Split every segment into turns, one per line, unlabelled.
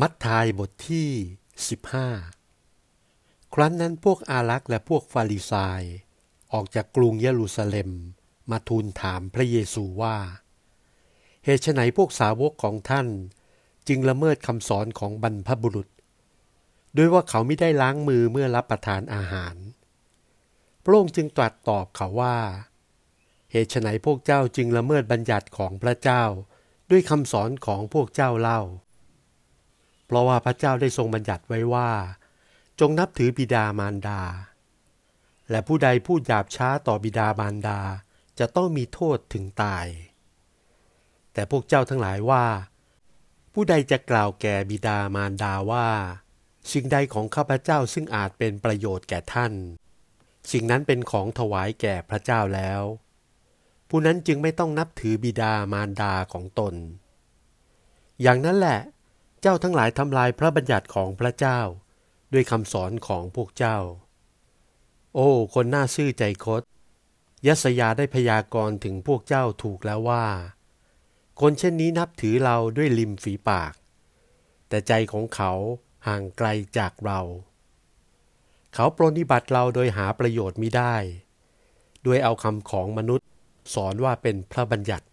มัทธายบทที่ 15 ครั้นนั้นพวกอารักษ์และพวกฟาริสายออกจากกรุงเยรูซาเล็มมาทูลถามพระเยซูว่า เหตุไฉนพวกสาวกของท่าน จึงละเมิดคำสอนของบรรพบุรุษ ด้วยว่าเขาไม่ได้ล้างมือเมื่อรับประทานอาหาร พระองค์จึงตรัสตอบเขาว่า เหตุไฉนพวกเจ้าจึงละเมิดบัญญัติของพระเจ้า ด้วยคำสอนของพวกเจ้าเล่า เพราะว่าพระเจ้าได้ทรงบัญญัติไว้ว่า จงนับถือบิดามารดา และผู้ใดพูดหยาบช้าต่อบิดามารดาจะต้องมีโทษถึงตาย แต่พวกเจ้าทั้งหลายว่า ผู้ใดจะกล่าวแก่บิดามารดาว่าสิ่งใดของข้าพเจ้าซึ่งอาจเป็นประโยชน์แก่ท่าน สิ่งนั้นเป็นของถวายแก่พระเจ้าแล้ว ผู้นั้นจึงไม่ต้องนับถือบิดามารดาของตน อย่างนั้นแหละ เจ้าทั้งหลายทำลายพระบัญญัติของพระเจ้า ด้วยคำสอนของพวกเจ้า โอ้ คนน่าซื่อใจคดยัสยาได้พยากรณ์ถึงพวกเจ้าถูกแล้วว่า คนเช่นนี้นับถือเราด้วยริมฝีปาก แต่ใจของเขาห่างไกลจากเรา เขาปรนิบัติเราโดยหาประโยชน์มิได้ ด้วยเอาคำของมนุษย์ สอนว่าเป็นพระบัญญัติ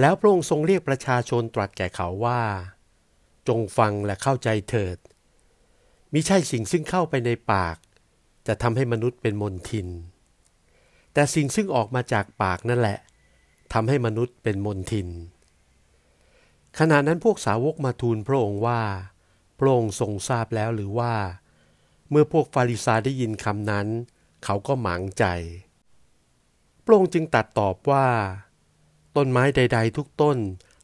แล้วพระองค์ทรงเรียกประชาชนตรัสแก่เขาว่า จงฟังและเข้าใจเถิดมิใช่สิ่งซึ่งเข้าไปในปาก จะทำให้มนุษย์เป็นมนทิน แต่สิ่งซึ่งออกมาจากปากนั่นแหละทำให้มนุษย์เป็นมนทิน ขณะนั้นพวกสาวกมาทูลพระองค์ว่า พระองค์ทรงทราบแล้วหรือว่า เมื่อพวกฟาริสาได้ยินคำนั้น เขาก็หมางใจ พระองค์จึงตัดตอบว่า ต้นไม้ใด ๆ ทุกต้น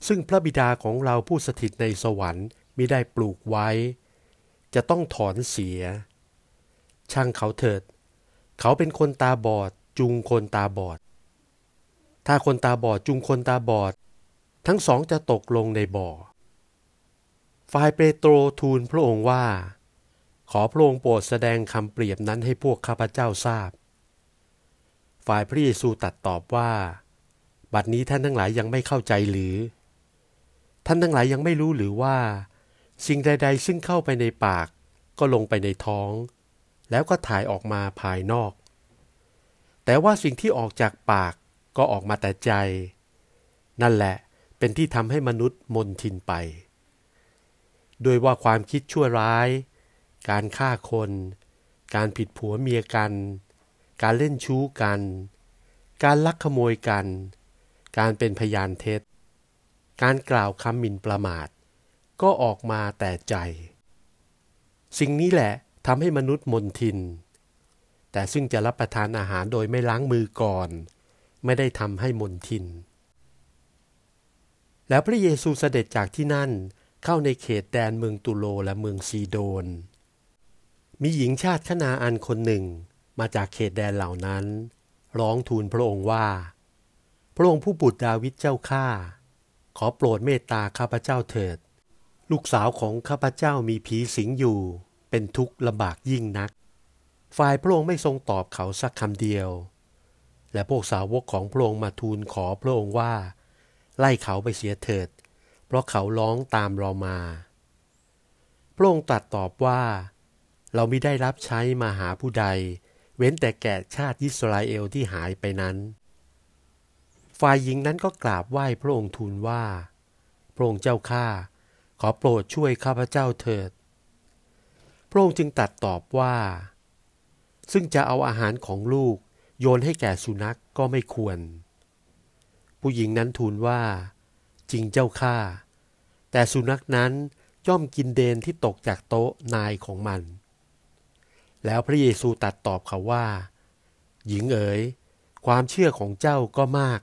ซึ่งพระบิดาของเราผู้สถิตในสวรรค์มิได้ปลูกไว้ จะต้องถอนเสีย ช่างเขาเถิด เขาเป็นคนตาบอดจูงคนตาบอด ถ้าคนตาบอดจูงคนตาบอด ทั้งสองจะตกลงในบ่อฝ่ายเปโตรทูลพระองค์ว่า ขอพระองค์โปรดแสดงคำเปรียบนั้นให้พวกข้าพเจ้าทราบ ฝ่ายพระเยซูตัดตอบว่า บัดนี้ท่านทั้งหลายยังไม่เข้าใจหรือ ท่านทั้งหลายยังไม่รู้หรือว่า สิ่งใด ๆ ซึ่งเข้าไปในปาก ก็ลงไปในท้อง แล้วก็ถ่ายออกมาภายนอก แต่ว่าสิ่งที่ออกจากปากก็ออกมาแต่ใจ นั่นแหละเป็นที่ทำให้มนุษย์มนทินไปโดยว่าความคิดชั่วร้าย การฆ่าคน การผิดผัวเมียกัน การเล่นชู้กัน การลักขโมยกัน การเป็นพยานเท็จ การกล่าวคำหมิ่นประมาท ก็ออกมาแต่ใจ สิ่งนี้แหละทำให้มนุษย์มนทิน แต่ซึ่งจะรับประทานอาหารโดยไม่ล้างมือก่อน ไม่ได้ทำให้มนทิน แล้วพระเยซูเสด็จจากที่นั่นเข้าในเขตแดนเมืองตุโลและเมืองซีโดน มีหญิงชาติขนาอันคนหนึ่งมาจากเขตแดนเหล่านั้น ร้องทูลพระองค์ว่า พระองค์ผู้บุตรดาวิดเจ้าข้าขอโปรดเมตตาข้าพเจ้าเถิด ลูกสาวของข้าพเจ้ามีผีสิงอยู่ เป็นทุกข์ลำบากยิ่งนัก ฝ่ายพระองค์ไม่ทรงตอบเขาสักคำเดียว และพวกสาวกของพระองค์มาทูลขอพระองค์ว่า ไล่เขาไปเสียเถิด เพราะเขาร้องตามเรามา พระองค์ตรัสตอบว่า เราไม่ได้รับใช้มาหาผู้ใด เว้นแต่แก่ชาติยิสราเอลที่หายไปนั้น ฝ่ายหญิงนั้นก็กราบไหว้พระองค์ทูลว่า พระองค์เจ้าข้าขอโปรดช่วยข้าพเจ้าเถิด พระองค์จึงตัดตอบว่า ซึ่งจะเอาอาหารของลูกโยนให้แก่สุนัขกก็ไม่ควร ผู้หญิงนั้นทูลว่า จริงเจ้าข้าแต่สุนัขนั้นย่อมกินเดนที่ตกจากโต๊ะนายของมัน แล้วพระเยซูตัดตอบเขาว่า หญิงเอ๋ยความเชื่อของเจ้าก็มาก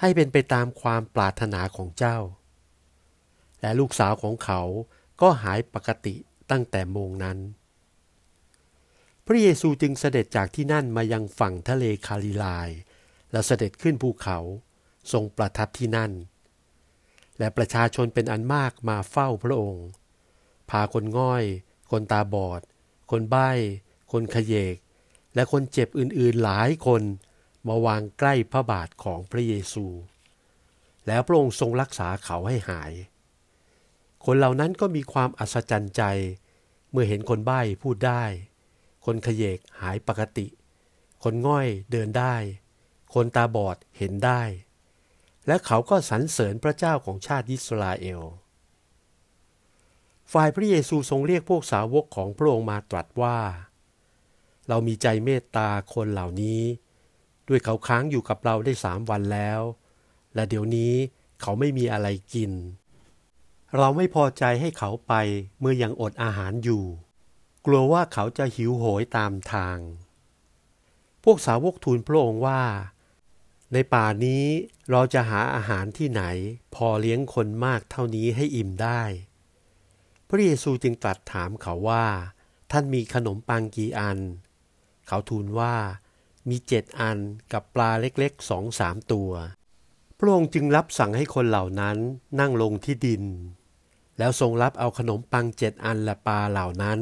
ให้เป็นไปตามความปรารถนาของเจ้า และลูกสาวของเขาก็หายปกติตั้งแต่โมงนั้น พระเยซูจึงเสด็จจากที่นั่นมายังฝั่งทะเลคาลิลาย แล้วเสด็จขึ้นภูเขาทรงประทับที่นั่น และประชาชนเป็นอันมากมาเฝ้าพระองค์ พาคนง่อย คนตาบอด คนใบ้ คนขยเยก และคนเจ็บอื่นๆหลายคน มาวางใกล้พระบาทของพระเยซู แล้วพระองค์ทรงรักษาเขาให้หาย คนเหล่านั้นก็มีความอัศจรรย์ใจ เมื่อเห็นคนใบ้พูดได้ คนขยเยกหายปกติ คนง่อยเดินได้ คนตาบอดเห็นได้ และเขาก็สรรเสริญพระเจ้าของชาติอิสราเอล ฝ่ายพระเยซูทรงเรียกพวกสาวกของพระองค์มาตรัสว่า เรามีใจเมตตาคนเหล่านี้ ด้วยเขาค้างอยู่กับเราได้สามวันแล้ว และเดี๋ยวนี้เขาไม่มีอะไรกิน เราไม่พอใจให้เขาไปเมื่อยังอดอาหารอยู่ กลัวว่าเขาจะหิวโหยตามทาง พวกสาวกทูลพระองค์ว่า ในป่านี้เราจะหาอาหารที่ไหน พอเลี้ยงคนมากเท่านี้ให้อิ่มได้ พระเยซูจึงตรัสถามเขาว่า ท่านมีขนมปังกี่อัน เขาทูลว่า มีเจ็ดอันกับปลาเล็กๆสองสามตัว พระองค์จึงรับสั่งให้คนเหล่านั้นนั่งลงที่ดิน แล้วทรงรับเอาขนมปังเจ็ดอันและปลาเหล่านั้น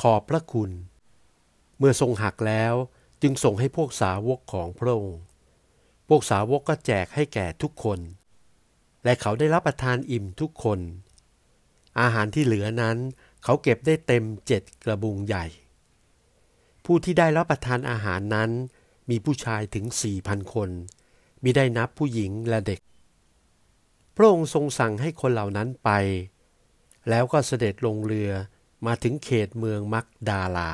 ขอบพระคุณ เมื่อทรงหักแล้วจึงส่งให้พวกสาวกของพระองค์ พวกสาวกก็แจกให้แก่ทุกคน และเขาได้รับประทานอิ่มทุกคน อาหารที่เหลือนั้น เขาเก็บได้เต็มเจ็ดกระบุงใหญ่ ผู้ที่ได้รับประทานอาหารนั้น มีผู้ชายถึงสี่พันคนมิได้นับผู้หญิงและเด็ก พระองค์ทรงสั่งให้คนเหล่านั้นไป แล้วก็เสด็จลงเรือมาถึงเขตเมืองมักดาลา